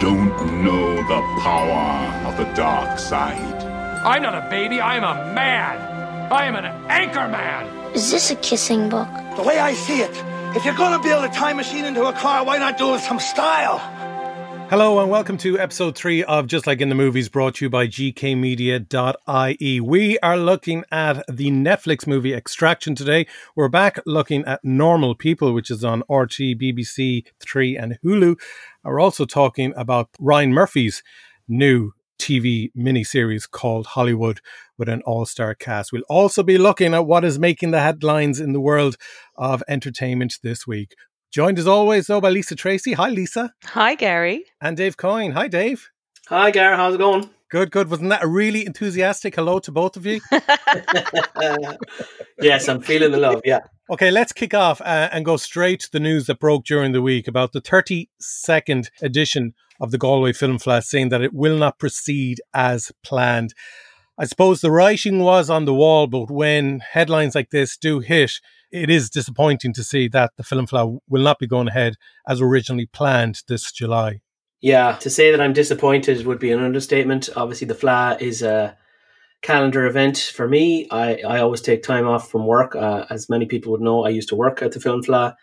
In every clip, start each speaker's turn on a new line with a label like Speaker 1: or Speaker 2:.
Speaker 1: don't know the power of the dark side.
Speaker 2: I'm not a baby, I'm a man. I am an anchor man.
Speaker 3: Is this a kissing book?
Speaker 4: The way I see it, if you're gonna build a time machine into a car, why not do it with some style?
Speaker 5: Hello and welcome to episode three of Just Like in the Movies, brought to you by gkmedia.ie. We are looking at the Netflix movie Extraction today. We're back looking at Normal People, which is on RTÉ, BBC Three, and Hulu. We're also talking about Ryan Murphy's new TV miniseries called Hollywood with an all star cast. We'll also be looking at what is making the headlines in the world of entertainment this week. Joined as always, though, by Lisa Tracy. Hi, Lisa.
Speaker 6: Hi, Gary.
Speaker 5: And Dave Coyne. Hi, Dave.
Speaker 7: Hi, Gary. How's it going?
Speaker 5: Good, good. Wasn't that a really enthusiastic hello to both of you?
Speaker 7: yes, I'm feeling the love. Yeah.
Speaker 5: Okay, let's kick off uh, and go straight to the news that broke during the week about the 32nd edition of the Galway Film Fleadh, saying that it will not proceed as planned. I suppose the writing was on the wall, but when headlines like this do hit, it is disappointing to see that the Film Fleadh will not be going ahead as originally planned this July.
Speaker 7: Yeah, to say that I'm disappointed would be an understatement. Obviously, the Fleadh is a calendar event for me. I, I always take time off from work. Uh, as many people would know, I used to work at the Film Fleadh,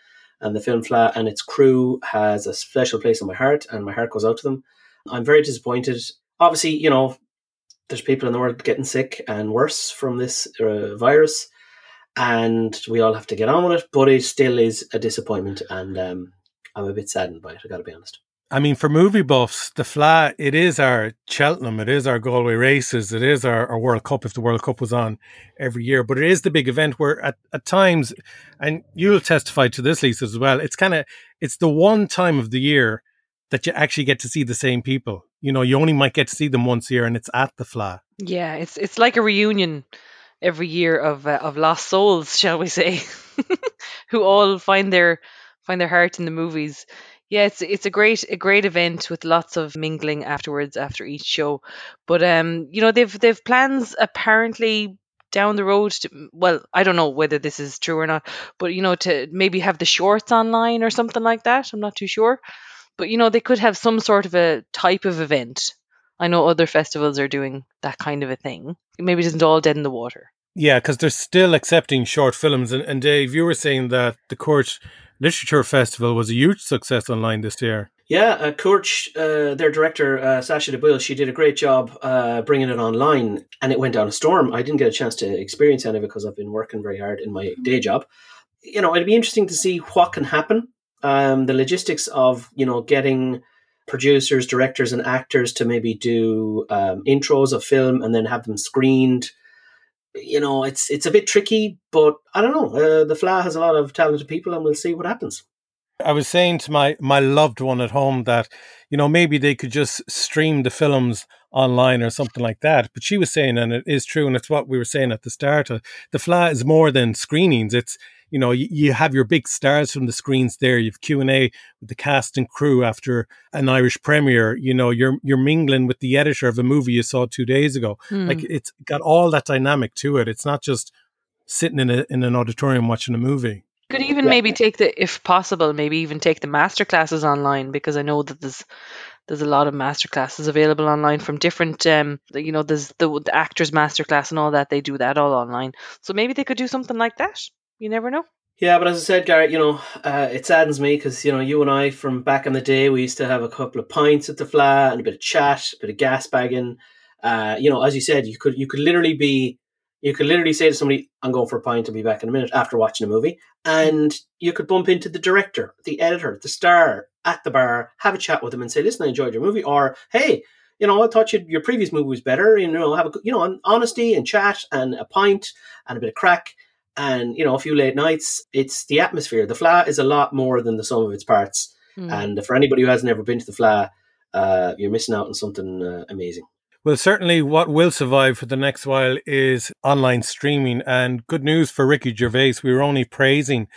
Speaker 7: and the Film Fleadh and its crew has a special place in my heart, and my heart goes out to them. I'm very disappointed. Obviously, you know, there's people in the world getting sick and worse from this uh, virus, and we all have to get on with it. But it still is a disappointment, and um, I'm a bit saddened by it. I got to be honest.
Speaker 5: I mean, for movie buffs, the Fleadh, it is our Cheltenham, it is our Galway races, it is our, our, World Cup if the World Cup was on every year. But it is the big event where at, at times, and you'll testify to this, Lisa, as well, it's kind of, it's the one time of the year that you actually get to see the same people. You know, you only might get to see them once a year and it's at the Fleadh.
Speaker 6: Yeah, it's it's like a reunion every year of uh, of lost souls, shall we say, who all find their find their heart in the movies. Yeah, it's it's a great a great event with lots of mingling afterwards after each show. But um, you know, they've they've plans apparently down the road to, well, I don't know whether this is true or not, but you know, to maybe have the shorts online or something like that. I'm not too sure. But you know, they could have some sort of a type of event. I know other festivals are doing that kind of a thing. Maybe it isn't all dead in the water.
Speaker 5: Yeah, because they're still accepting short films. And, and Dave, you were saying that the Cúirt Literature Festival was a huge success online this year.
Speaker 7: Yeah, uh, Cúirt, uh, their director, uh, Sasha de Buyl, she did a great job uh, bringing it online and it went down a storm. I didn't get a chance to experience any of it because I've been working very hard in my day job. You know, it'd be interesting to see what can happen. Um, the logistics of, you know, getting producers, directors, and actors to maybe do um, intros of film and then have them screened you know, it's it's a bit tricky, but I don't know. Uh, the Fleadh has a lot of talented people, and we'll see what happens.
Speaker 5: I was saying to my my loved one at home that you know maybe they could just stream the films online or something like that. But she was saying, and it is true, and it's what we were saying at the start. Uh, the Fleadh is more than screenings. It's you know you, you have your big stars from the screens there. You've Q and A with the cast and crew after an Irish premiere. You know you're you're mingling with the editor of a movie you saw two days ago.
Speaker 6: Hmm.
Speaker 5: Like it's got all that dynamic to it. It's not just sitting in a in an auditorium watching a movie.
Speaker 6: Could even maybe take the, if possible, maybe even take the master classes online because I know that there's there's a lot of master classes available online from different, um, you know, there's the, the actors master class and all that. They do that all online, so maybe they could do something like that. You never know.
Speaker 7: Yeah, but as I said, Garrett, you know, uh, it saddens me because you know you and I from back in the day we used to have a couple of pints at the Fleadh and a bit of chat, a bit of gas bagging. Uh, you know, as you said, you could you could literally be you could literally say to somebody, I'm going for a pint, I'll be back in a minute after watching a movie. And you could bump into the director, the editor, the star at the bar, have a chat with them and say, listen, I enjoyed your movie. Or, hey, you know, I thought you, your previous movie was better. You know, have a, you know, honesty and chat and a pint and a bit of crack and, you know, a few late nights. It's the atmosphere. The Fleadh is a lot more than the sum of its parts.
Speaker 6: Mm.
Speaker 7: And for anybody who hasn't ever been to the Fleadh, uh, you're missing out on something uh, amazing.
Speaker 5: Well, certainly what will survive for the next while is online streaming. And good news for Ricky Gervais. We were only praising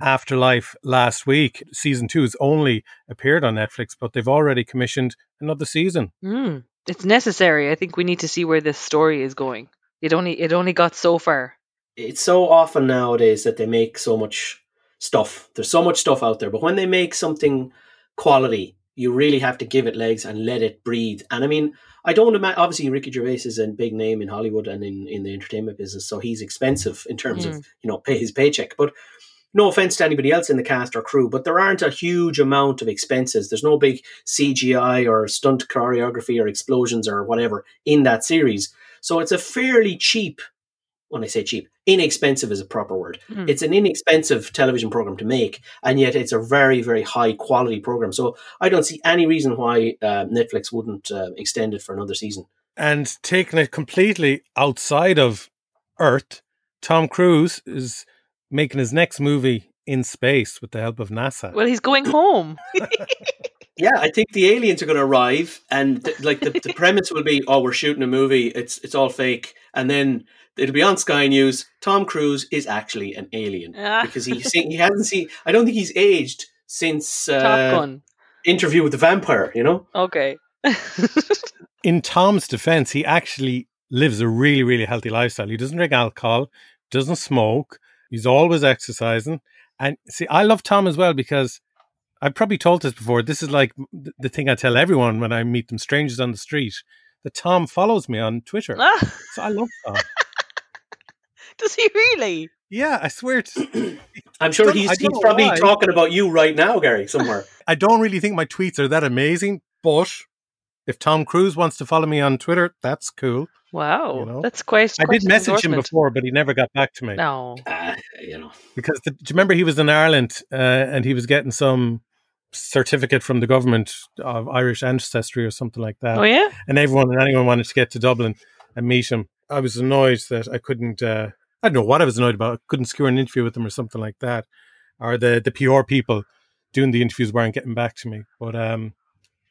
Speaker 5: Afterlife last week. Season two has only appeared on Netflix, but they've already commissioned another season.
Speaker 6: Mm. It's necessary. I think we need to see where this story is going. It only it only got so far.
Speaker 7: It's so often nowadays that they make so much stuff. There's so much stuff out there, but when they make something quality, you really have to give it legs and let it breathe. And I mean, I don't imagine. Obviously, Ricky Gervais is a big name in Hollywood and in, in the entertainment business, so he's expensive in terms of mm. you know pay his paycheck. But no offense to anybody else in the cast or crew, but there aren't a huge amount of expenses. There's no big CGI or stunt choreography or explosions or whatever in that series. So it's a fairly cheap, when I say cheap, inexpensive is a proper word.
Speaker 6: Mm.
Speaker 7: It's an inexpensive television program to make, and yet it's a very, very high quality program. So I don't see any reason why uh, Netflix wouldn't uh, extend it for another season.
Speaker 5: And taking it completely outside of Earth, Tom Cruise is making his next movie in space with the help of NASA.
Speaker 6: Well, he's going home.
Speaker 7: Yeah, I think the aliens are going to arrive, and th- like the, the premise will be, oh, we're shooting a movie. It's it's all fake, and then it'll be on Sky News. Tom Cruise is actually an alien
Speaker 6: Ah.
Speaker 7: because he seen, he hasn't seen. I don't think he's aged since uh,
Speaker 6: Top Gun.
Speaker 7: Interview with the Vampire. You know,
Speaker 6: Okay.
Speaker 5: in Tom's defense, he actually lives a really, really healthy lifestyle. He doesn't drink alcohol, doesn't smoke, he's always exercising. And see, I love Tom as well because I've probably told this before. This is like the thing I tell everyone when I meet them, strangers on the street, that Tom follows me on Twitter.
Speaker 6: Ah,
Speaker 5: So I love Tom.
Speaker 6: does he really?
Speaker 5: Yeah, I swear. To,
Speaker 7: I'm sure he's he's probably
Speaker 5: why.
Speaker 7: talking about you right now, Gary, somewhere.
Speaker 5: I don't really think my tweets are that amazing, but if Tom Cruise wants to follow me on Twitter, that's cool.
Speaker 6: Wow,
Speaker 5: You know?
Speaker 6: that's quite.
Speaker 5: I did message him before, but he never got back to me.
Speaker 6: No.
Speaker 7: uh, you know,
Speaker 5: because the, do you remember he was in Ireland uh, and he was getting some certificate from the government of Irish ancestry or something like that,
Speaker 6: Oh yeah.
Speaker 5: and everyone and anyone wanted to get to Dublin and meet him. I was annoyed that I couldn't. Uh, I don't know what I was annoyed about. I couldn't secure an interview with him or something like that, or the the PR people doing the interviews weren't getting back to me. But um,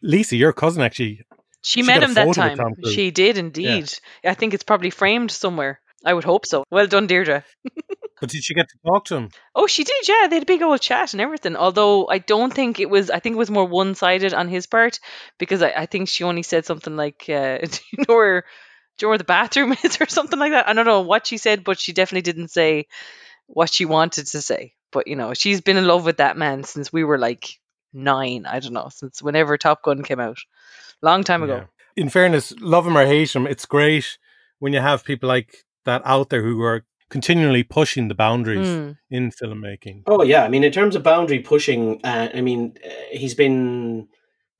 Speaker 5: Lisa, your cousin actually
Speaker 6: She,
Speaker 5: She
Speaker 6: met him that time. She did indeed. I think it's probably framed somewhere. I would hope so. Well done, Deirdre.
Speaker 5: But did she get to talk to him?
Speaker 6: Oh, she did. Yeah, they had a big old chat and everything. Although I don't think it was. I think it was more one-sided on his part because I, I think she only said something like, uh, "Do you know where, do you know where the bathroom is?" or something like that. I don't know what she said, but she definitely didn't say what she wanted to say. But you know, she's been in love with that man since we were like nine. I don't know, since whenever Top Gun came out, long time ago.
Speaker 5: Yeah. In fairness, love him or hate him, it's great when you have people like that out there who are continually pushing the boundaries
Speaker 6: Mm.
Speaker 5: in filmmaking.
Speaker 7: Oh yeah, I mean, in terms of boundary pushing, uh, I mean, uh, he's been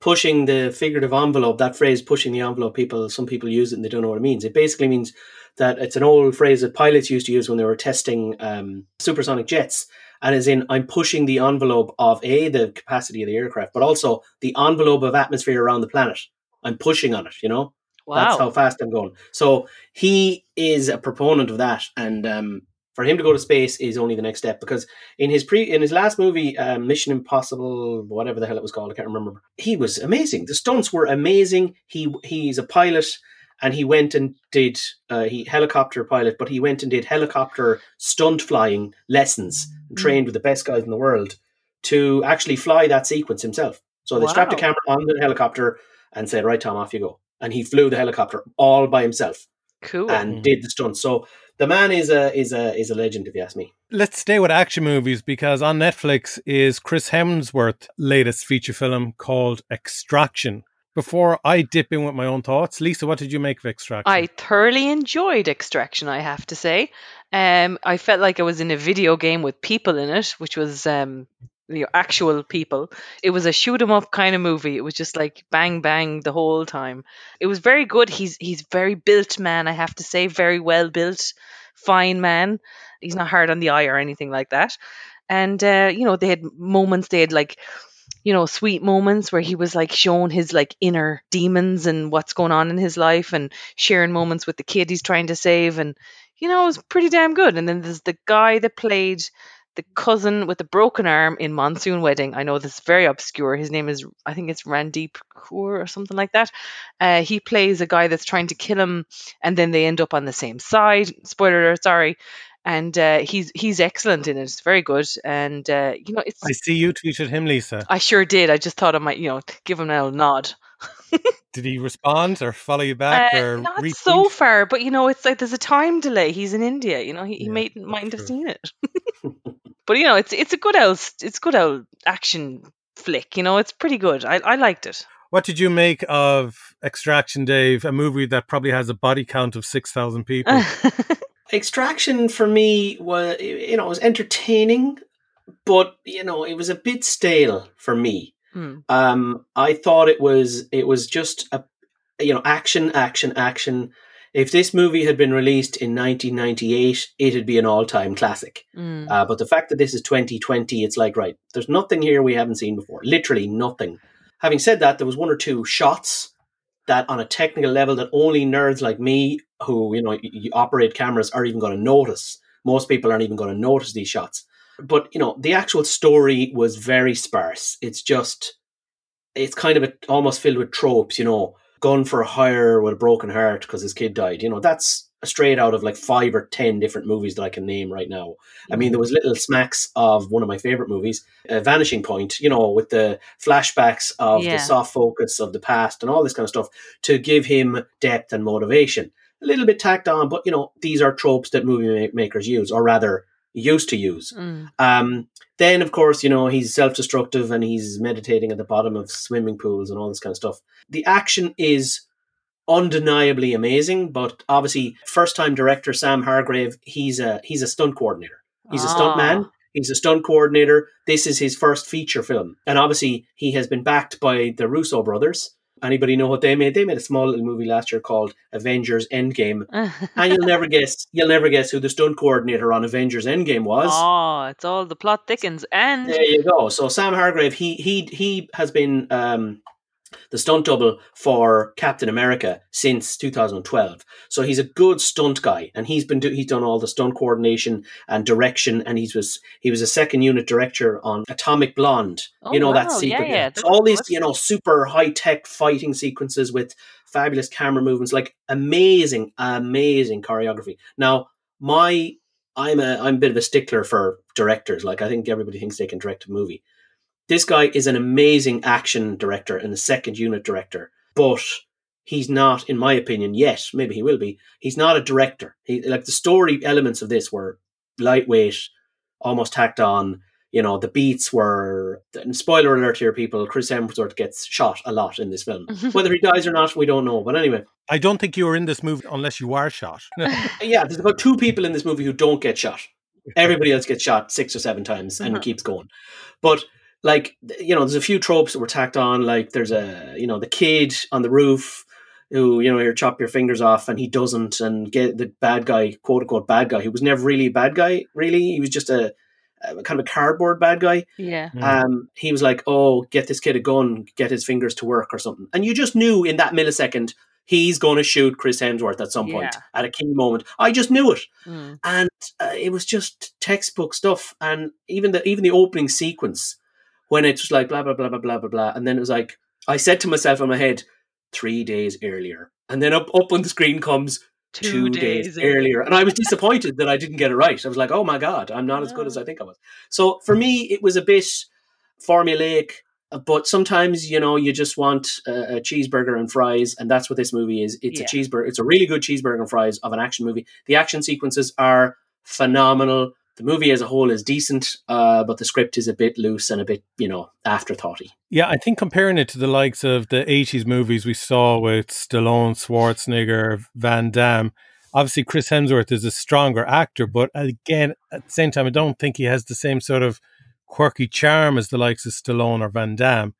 Speaker 7: pushing the figurative envelope. That phrase, "pushing the envelope," people some people use it and they don't know what it means. It basically means that it's an old phrase that pilots used to use when they were testing um, supersonic jets, and as in, I'm pushing the envelope of a the capacity of the aircraft, but also the envelope of atmosphere around the planet. I'm pushing on it. You know.
Speaker 6: Wow.
Speaker 7: That's how fast I'm going. So he is a proponent of that, and um, for him to go to space is only the next step. Because in his pre in his last movie, um, Mission Impossible, whatever the hell it was called, I can't remember. He was amazing. The stunts were amazing. He he's a pilot, and he went and did uh, he helicopter pilot, but he went and did helicopter stunt flying lessons, and trained with the best guys in the world to actually fly that sequence himself. So they strapped a camera on the helicopter and said, "Right, Tom, off you go." And he flew the helicopter all by himself
Speaker 6: Cool.
Speaker 7: and did the stunts. So the man is a is a is a legend, if you ask me.
Speaker 5: Let's stay with action movies because on Netflix is Chris Hemsworth's latest feature film called Extraction. Before I dip in with my own thoughts, Lisa, what did you make of Extraction?
Speaker 6: I thoroughly enjoyed Extraction, I have to say. Um, I felt like I was in a video game with people in it, which was um, you know, actual people. It was a shoot 'em up kind of movie. It was just like bang bang the whole time. It was very good. He's he's very built man, I have to say, very well built, fine man. He's not hard on the eye or anything like that. And uh, you know, they had moments. They had like you know, sweet moments where he was like showing his like inner demons and what's going on in his life and sharing moments with the kid he's trying to save. And, you know, it was pretty damn good. And then there's the guy that played the cousin with the broken arm in Monsoon Wedding. I know this is very obscure. His name is, I think it's Randeep Kaur or something like that. Uh, he plays a guy that's trying to kill him and then they end up on the same side. Spoiler alert, sorry. And uh, he's he's excellent in it. It's very good, and uh, you know it's
Speaker 5: I see you tweeted him, Lisa.
Speaker 6: I sure did. I just thought I might, you know, give him a little nod.
Speaker 5: Did he respond or follow you back
Speaker 6: Uh,
Speaker 5: or
Speaker 6: not
Speaker 5: retweet?
Speaker 6: so far, but you know, it's like there's a time delay. He's in India, you know, he, he
Speaker 5: Yeah,
Speaker 6: might mightn't have seen it. but you know, it's it's a good old it's good old action flick. You know, it's pretty good. I, I liked it.
Speaker 5: What did you make of Extraction, Dave? A movie that probably has a body count of six thousand people.
Speaker 7: Extraction for me was you know it was entertaining, but you know it was a bit stale for me.
Speaker 6: Hmm.
Speaker 7: Um, I thought it was it was just a you know action, action, action. If this movie had been released in 1998, it'd be an all-time classic.
Speaker 6: Mm.
Speaker 7: Uh, but the fact that this is 2020, it's like right, there's nothing here we haven't seen before. Literally nothing. Having said that, there was one or two shots that, on a technical level, that only nerds like me, who you know y- y- operate cameras, are even going to notice. Most people aren't even going to notice these shots. But you know, the actual story was very sparse. It's just, it's kind of a, almost filled with tropes. You know, gun for a hire with a broken heart because his kid died. You know, that's straight out of like five or ten different movies that I can name right now. I mean, there was little smacks of one of my favorite movies, uh, Vanishing Point. You know, with the flashbacks of
Speaker 6: Yeah.
Speaker 7: the soft focus of the past and all this kind of stuff to give him depth and motivation. A little bit tacked on, but you know, these are tropes that movie ma- makers use, or rather, used to use.
Speaker 6: Mm.
Speaker 7: Um, then, of course, you know, he's self destructive and he's meditating at the bottom of swimming pools and all this kind of stuff. The action is undeniably amazing, but obviously, first time director Sam Hargrave, he's a he's a stunt coordinator. He's a stunt man.
Speaker 6: Ah.
Speaker 7: He's a stunt coordinator. This is his first feature film. And obviously, he has been backed by the Russo brothers. Anybody know what they made? They made a small little movie last year called Avengers Endgame. And you'll never guess you'll never guess who the stunt coordinator on Avengers Endgame was.
Speaker 6: oh, it's all the plot thickens. And
Speaker 7: There you go. So Sam Hargrave, he he he has been um, the stunt double for Captain America since 2012. So he's a good stunt guy, and he's been do- he's done all the stunt coordination and direction, and he was he was a second unit director on Atomic Blonde.
Speaker 6: Oh,
Speaker 7: you know that
Speaker 6: wow.
Speaker 7: sequence.
Speaker 6: Yeah, yeah,
Speaker 7: So all these you know super high tech fighting sequences with fabulous camera movements, like amazing, amazing choreography. Now my I'm a I'm a bit of a stickler for directors. Like I think everybody thinks they can direct a movie. This guy is an amazing action director and a second unit director, but he's not, in my opinion, yet. Maybe he will be. He's not a director. He like the story elements of this were lightweight, almost tacked on. You know, the beats were. and Spoiler alert here, people. Chris Hemsworth gets shot a lot in this film. Whether he dies or not, we don't know. But anyway,
Speaker 5: I don't think you were in this movie unless you are shot.
Speaker 7: yeah, there's about two people in this movie who don't get shot. Everybody else gets shot six or seven times and
Speaker 6: Mhm.
Speaker 7: keeps going. But like you know, there's a few tropes that were tacked on. Like there's a you know the kid on the roof who you know you chop your fingers off and he doesn't, and get the bad guy, quote unquote bad guy, who was never really a bad guy. Really, he was just a, a kind of a cardboard bad guy.
Speaker 6: yeah.
Speaker 5: Mm.
Speaker 7: Um, he was like, "Oh, get this kid a gun, get his fingers to work or something," and you just knew in that millisecond he's going to shoot Chris Hemsworth at some point
Speaker 6: Yeah.
Speaker 7: at a key moment. I just knew it,
Speaker 6: Mm.
Speaker 7: and uh, it was just textbook stuff. And even the even the opening sequence when it's like blah blah blah blah blah blah blah, and then it was like I said to myself in my head, three days earlier, and then up up on the screen comes. Two, days, earlier, and I was disappointed that I didn't get it right. I was like, "Oh my god, I'm not as good as I think I was." So for me, it was a bit formulaic, uh, but sometimes you know you just want a, a cheeseburger and fries, and that's what this movie is. It's
Speaker 6: Yeah.
Speaker 7: a cheeseburger. It's a really good cheeseburger and fries of an action movie. The action sequences are phenomenal. The movie as a whole is decent, uh, but the script is a bit loose and a bit, you know, afterthoughty.
Speaker 5: Yeah, I think comparing it to the likes of the 80s movies we saw with Stallone, Schwarzenegger, Van Damme, obviously Chris Hemsworth is a stronger actor, but again, at the same time, I don't think he has the same sort of quirky charm as the likes of Stallone or Van Damme.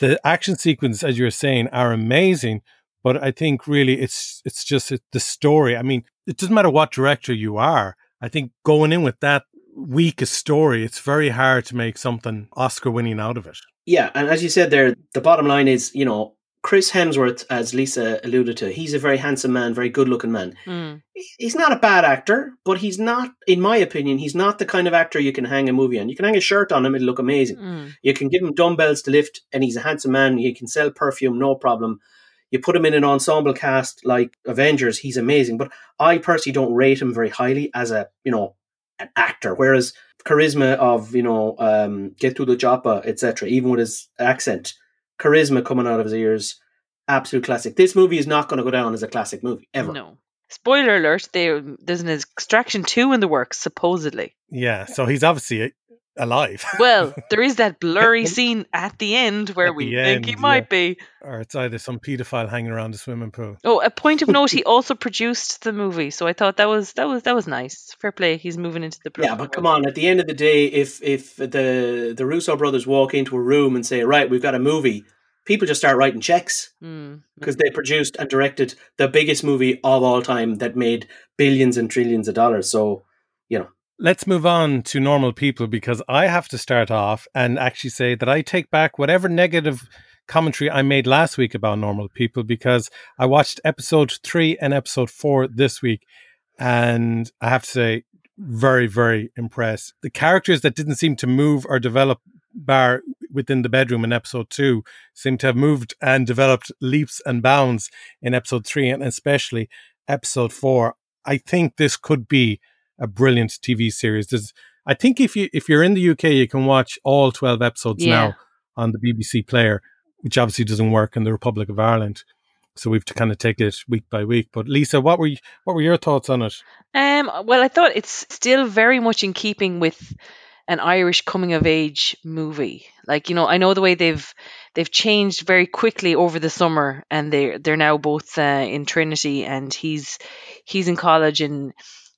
Speaker 5: The action sequences, as you were saying, are amazing, but I think really it's it's just the story. I mean, it doesn't matter what director you are. I think going in with that weak a story, it's very hard to make something Oscar winning out of it.
Speaker 7: Yeah, and as you said there, the bottom line is, you know, Chris Hemsworth, as Lisa alluded to, he's a very handsome man, very good looking man.
Speaker 6: Mm.
Speaker 7: He's not a bad actor, but he's not, in my opinion, he's not the kind of actor you can hang a movie on. You can hang a shirt on him, it'll look amazing.
Speaker 6: Mm.
Speaker 7: You can give him dumbbells to lift, and he's a handsome man. You can sell perfume, no problem. You put him in an ensemble cast like Avengers, he's amazing. But I personally don't rate him very highly as a, you know, an actor. Whereas charisma of, you know, um, get to the chopper, etc., even with his accent, charisma coming out of his ears, absolute classic. This movie is not going to go down as a classic movie ever.
Speaker 6: No. Spoiler alert, there, there's an extraction two in the works, supposedly.
Speaker 5: Yeah, so he's obviously alive.
Speaker 6: Well, there is that blurry scene at the end where
Speaker 5: At
Speaker 6: we
Speaker 5: the
Speaker 6: think he might
Speaker 5: yeah.
Speaker 6: be.
Speaker 5: or it's either some paedophile hanging around the swimming pool.
Speaker 6: Oh, a point of note: he also produced the movie, so I thought that was that was that was nice. Fair play. He's moving into the
Speaker 7: Yeah, but come on. At the end of the day, if if the the Russo brothers walk into a room and say, "Right, we've got a movie," people just start writing checks
Speaker 6: Mm.
Speaker 7: because they produced and directed the biggest movie of all time that made billions and trillions of dollars. So, you know,
Speaker 5: Let's move on to normal people because I have to start off and actually say that I take back whatever negative commentary I made last week about normal people because I watched episode three and episode four this week. And I have to say, very, very impressed. The characters that didn't seem to move or develop bar within the bedroom in episode two seem to have moved and developed leaps and bounds in episode three and especially episode four. I think this could be a brilliant TV series. There's, I think if you if you're in the UK, you can watch all twelve episodes
Speaker 6: Yeah.
Speaker 5: now on the BBC Player, which obviously doesn't work in the Republic of Ireland. So we have to kind of take it week by week. But Lisa, what were you, what were your thoughts on it?
Speaker 6: Um, well, I thought it's still very much in keeping with an Irish coming of age movie. Like you know, I know the way they've they've changed very quickly over the summer, and they they're now both uh, in Trinity, and he's he's in college, and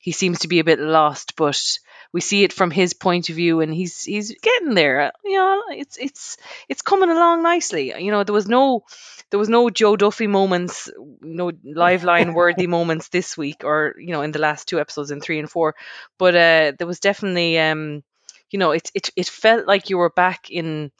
Speaker 6: he seems to be a bit lost, but we see it from his point of view, and he's he's getting there. You know, it's it's it's coming along nicely. You know, there was no there was no Joe Duffy moments, no Liveline worthy moments this week, or you know, in the last two episodes in three and four. But uh, there was definitely, um, you know, it it it felt like you were back in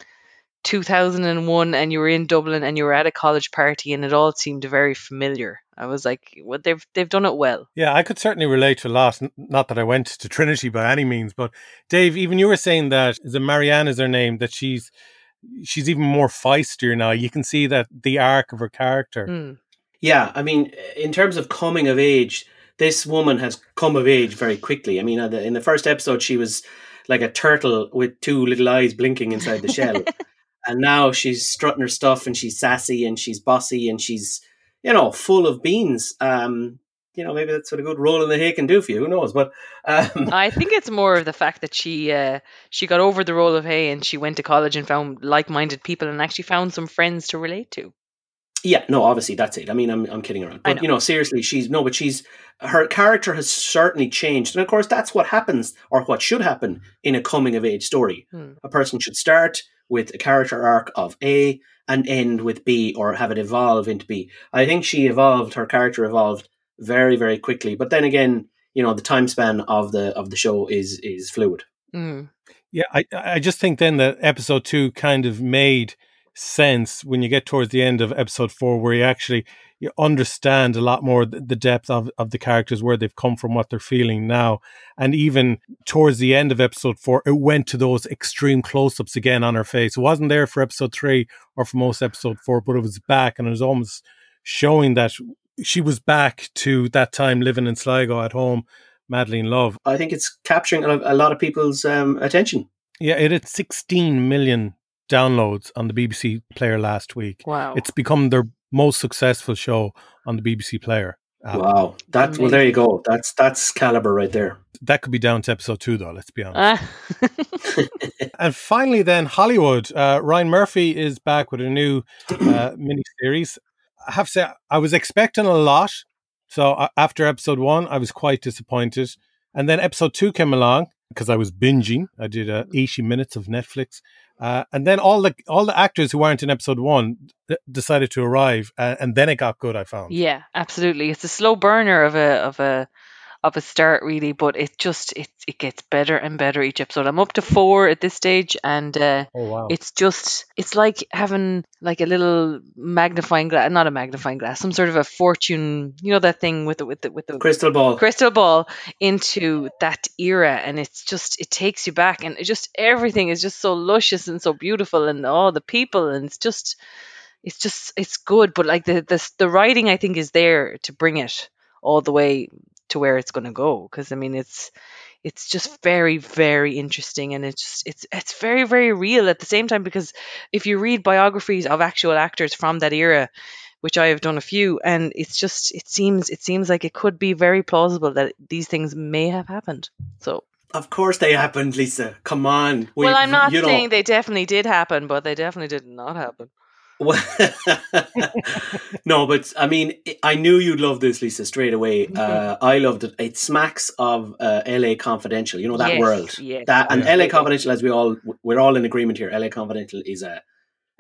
Speaker 6: 2001 and you were in Dublin and you were at a college party, and it all seemed very familiar. I was like, well, they've they've done it well.
Speaker 5: Yeah, I could certainly relate to a lot. Not that I went to Trinity by any means, but Dave, even you were saying that is it Marianne is her name that she's she's even more feistier now. You can see that the arc of her character.
Speaker 6: Mm.
Speaker 7: yeah. I mean, in terms of coming of age, this woman has come of age very quickly. I mean, uh, in the first episode, she was like a turtle with two little eyes blinking inside the shell. and now she's strutting her stuff and she's sassy and she's bossy and she's you know full of beans. Um you know maybe that's what a good roll in the hay can do for you. Who knows? But um
Speaker 6: I think it's more of the fact that she uh, she got over the roll of hay and she went to college and found like-minded people and actually found some friends to relate to.
Speaker 7: yeah no obviously that's it. I mean i'm, I'm kidding around. But you know seriously she's no but she's her character has certainly changed. And of course that's what happens or what should happen in a coming of age story.
Speaker 6: Hmm.
Speaker 7: a person should start with a character arc of a and end with b or have it evolve into b. I think she evolved her character evolved very very quickly. But then again you know the time span of the of the show is is fluid.
Speaker 6: Mm.
Speaker 5: Yeah, I I just think then that episode two kind of made sense when you get towards the end of episode four, where you actually you understand a lot more the, depth of, of the characters, where they've come from, what they're feeling now, and even towards the end of episode four, it went to those extreme close-ups again on her face. It wasn't there for episode three or for most episode four, but it was back, and it was almost showing that she was back to that time living in Sligo at home, madly in love.
Speaker 7: i think it's capturing a, a lot of people's um, attention
Speaker 5: Yeah, it had 16 million downloads on the BBC Player last week.
Speaker 6: Wow.
Speaker 5: It's become their most successful show on the BBC Player. app.
Speaker 7: wow that's well there you go that's that's caliber right there
Speaker 5: That could be down to episode two, though, let's be honest.
Speaker 6: Ah.
Speaker 5: and finally, then, Hollywood. Uh, Ryan Murphy is back with a new uh, mini series. I have to say, I was expecting a lot. So uh, after episode one, I was quite disappointed. And then episode two came along because I was binging. I did uh, 80 minutes of Netflix. Uh, and then all the all the actors who weren't in episode one decided to arrive, uh, and then it got good. I found.
Speaker 6: Yeah, absolutely. It's a slow burner of a of a of a start really, but it just it it gets better and better each episode. I'm up to four at this stage, and uh,
Speaker 5: Oh wow!
Speaker 6: it's just it's like having like a little magnifying glass, not a magnifying glass, some sort of a fortune. You know that thing with the with the with the
Speaker 7: crystal ball
Speaker 6: crystal ball into that era and it's just it takes you back and it just everything is just so luscious and so beautiful and all the people and it's just it's just it's good but like the the, the writing i think is there to bring it all the way to where it's going to go because i mean it's it's just very very interesting and it's just it's it's very very real at the same time because if you read biographies of actual actors from that era which I have done a few, and it's just it seems it seems like it could be very plausible that these things may have happened. So
Speaker 7: Of course they happened, Lisa. Come on. We-
Speaker 6: well, I'm not
Speaker 7: you know-
Speaker 6: saying they definitely did happen, but they definitely did not happen.
Speaker 7: Well, no, but I mean, I knew you'd love this, Lisa, straight away.
Speaker 6: Mm-hmm.
Speaker 7: Uh, I loved it. It smacks of uh, LA Confidential. You know that
Speaker 6: Yes,
Speaker 7: world.
Speaker 6: yes,
Speaker 7: that and LA. Confidential, as we all we're all in agreement here. LA Confidential is a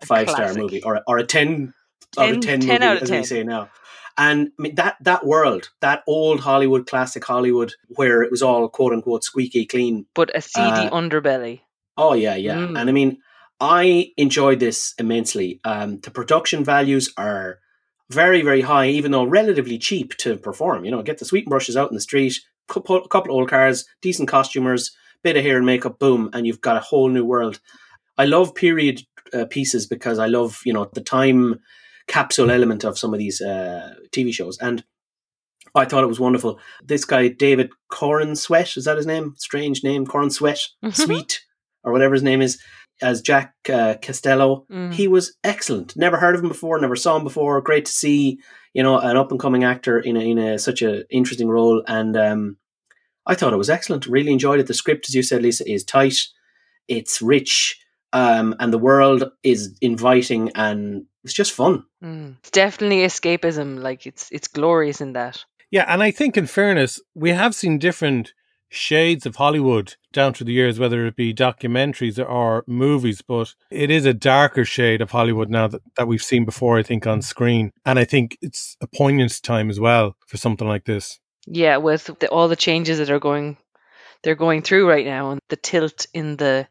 Speaker 7: five star movie or a- or a ten, out of ten,
Speaker 6: 10
Speaker 7: movie,
Speaker 6: out of
Speaker 7: as
Speaker 6: 10.
Speaker 7: we say now. And I mean, that that world, that old Hollywood, classic Hollywood, where it was all quote unquote squeaky clean.
Speaker 6: But a seedy
Speaker 7: Uh,
Speaker 6: underbelly.
Speaker 7: Oh yeah, yeah.
Speaker 6: Mm.
Speaker 7: And I mean, I enjoyed this immensely. Um, the production values are very, very high, even though relatively cheap to perform. You know, get the sweeping brushes out in the street, a couple of old cars, decent costumers, bit of hair and makeup, boom, and you've got a whole new world. I love period uh, pieces because I love, you know, the time capsule element of some of these uh, TV shows, and I thought it was wonderful. This guy, David Corenswet, is that his name? Strange name, Corenswet,
Speaker 6: Mhm.
Speaker 7: Sweet, or whatever his name is, as Jack uh, Costello.
Speaker 6: Mm.
Speaker 7: He was excellent. Never heard of him before. Never saw him before. Great to see, you know, an up and coming actor in a, in a such a interesting role. And um, I thought it was excellent. Really enjoyed it. The script, as you said, Lisa, is tight. It's rich, um, and the world is inviting, and it's just fun.
Speaker 6: Mm. It's definitely escapism. Like it's it's glorious in that.
Speaker 5: Yeah, and I think in fairness, we have seen different shades of Hollywood down through the years, whether it be documentaries or movies, but it is a darker shade of Hollywood now that, that we've seen before, I think, on screen. And I think it's a poignant time as well for something like this.
Speaker 6: Yeah, with the, all the changes that are going they're going through right now and the tilt in the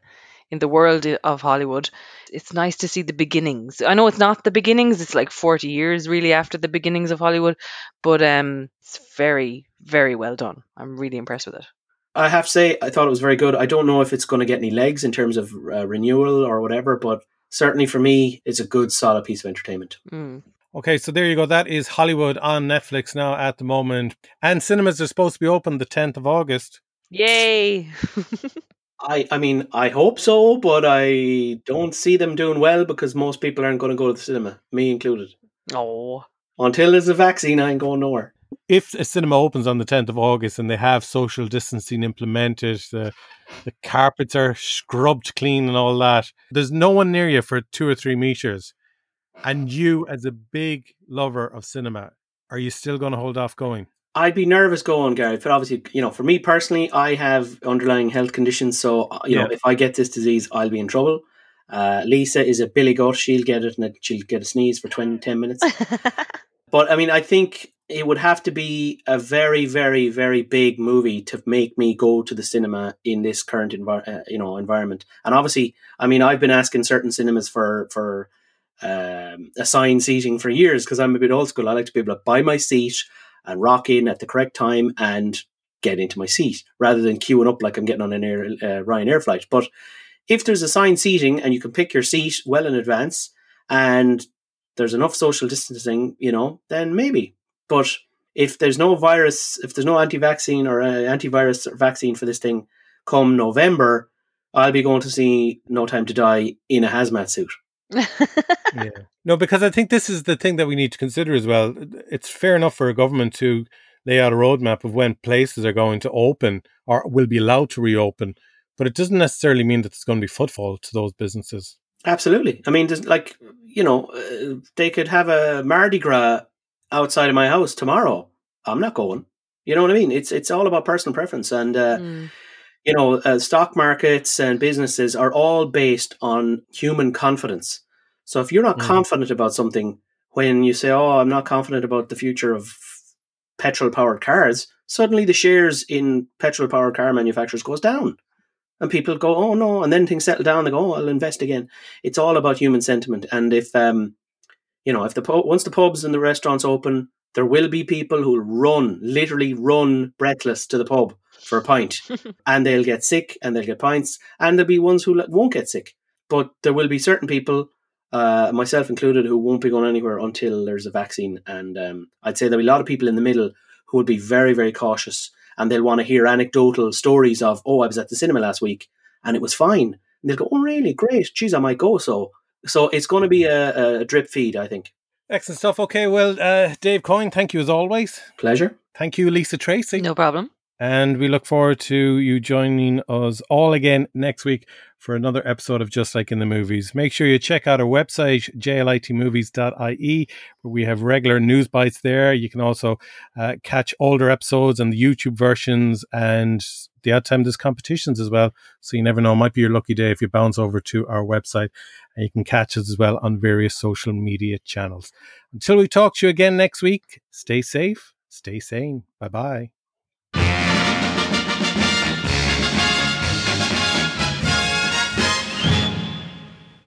Speaker 6: in the world of Hollywood. It's nice to see the beginnings. I know it's not the beginnings, it's like 40 years really after the beginnings of Hollywood, but um it's very very well done. I'm really impressed with it.
Speaker 7: I have to say, I thought it was very good. I don't know if it's going to get any legs in terms of uh, renewal or whatever, but certainly for me, it's a good, solid piece of entertainment.
Speaker 6: Mm.
Speaker 5: Okay, so there you go. That is Hollywood on Netflix now at the moment. And cinemas are supposed to be open the 10th of August.
Speaker 6: Yay.
Speaker 7: I, I mean, I hope so, but I don't see them doing well because most people aren't going to go to the cinema, me included.
Speaker 6: oh.
Speaker 7: Until there's a vaccine, I ain't going nowhere.
Speaker 5: If a cinema opens on the 10th of August and they have social distancing implemented, the, the carpets are scrubbed clean and all that, there's no one near you for two or three meters. And you, as a big lover of cinema, are you still going to hold off going?
Speaker 7: I'd be nervous going, Gary, but obviously, you know, for me personally, I have underlying health conditions, so uh, you know, if I get this disease, I'll be in trouble. Uh, Lisa is a billy goat; she'll get it, and she'll get a sneeze for 20, 10 minutes. But I mean, I think it would have to be a very, very, very big movie to make me go to the cinema in this current envi- uh, you know environment. And obviously, I mean, I've been asking certain cinemas for for um, assigned seating for years because I'm a bit old school. I like to be able to buy my seat and rock in at the correct time and get into my seat rather than queuing up like I'm getting on an air, uh, Ryanair flight. But if there's assigned seating and you can pick your seat well in advance and there's enough social distancing, you know, then maybe. But if there's no virus, if there's no anti-vaccine or uh, antivirus vaccine for this thing come November, I'll be going to see No Time to Die in a hazmat suit.
Speaker 5: yeah. No, because I think this is the thing that we need to consider as well. It's fair enough for a government to lay out a roadmap of when places are going to open or will be allowed to reopen, but it doesn't necessarily mean that there's going to be footfall to those businesses.
Speaker 7: Absolutely. I mean, like you know, uh, they could have a Mardi Gras outside of my house tomorrow. I'm not going. You know what I mean? It's it's all about personal preference, and uh,
Speaker 6: Mm.
Speaker 7: you know, uh, stock markets and businesses are all based on human confidence. So if you're not
Speaker 5: Mm.
Speaker 7: confident about something, when you say, "Oh, I'm not confident about the future of petrol-powered cars," suddenly the shares in petrol-powered car manufacturers goes down, and people go, "Oh no!" And then things settle down. They go, "Oh, I'll invest again." It's all about human sentiment, and if um, you know, if the pu- once the pubs and the restaurants open, there will be people who'll run, literally run breathless to the pub for a pint. And they'll get sick and they'll get pints and there'll be ones who won't get sick. But there will be certain people uh, myself included who won't be going anywhere until there's a vaccine. And um, i'd say there'll be a lot of people in the middle who will be very very cautious and they'll want to hear anecdotal stories of oh i was at the cinema last week and it was fine. And they'll go oh really? Great. Geez i might go. So so it's going to be a, a drip feed i think
Speaker 5: Excellent stuff. Okay, well, uh, Dave Coyne, thank you as always.
Speaker 7: pleasure
Speaker 5: Thank you, Lisa Tracy.
Speaker 6: No problem.
Speaker 5: And we look forward to you joining us all again next week for another episode of Just Like in the Movies. Make sure you check out our website, jlitmovies.ie, where we have regular news bites there. You can also uh, catch older episodes and the YouTube versions and the odd time there's competitions as well. So you never know. It might be your lucky day if you bounce over to our website and you can catch us as well on various social media channels. Until we talk to you again next week, stay safe, stay sane. Bye bye.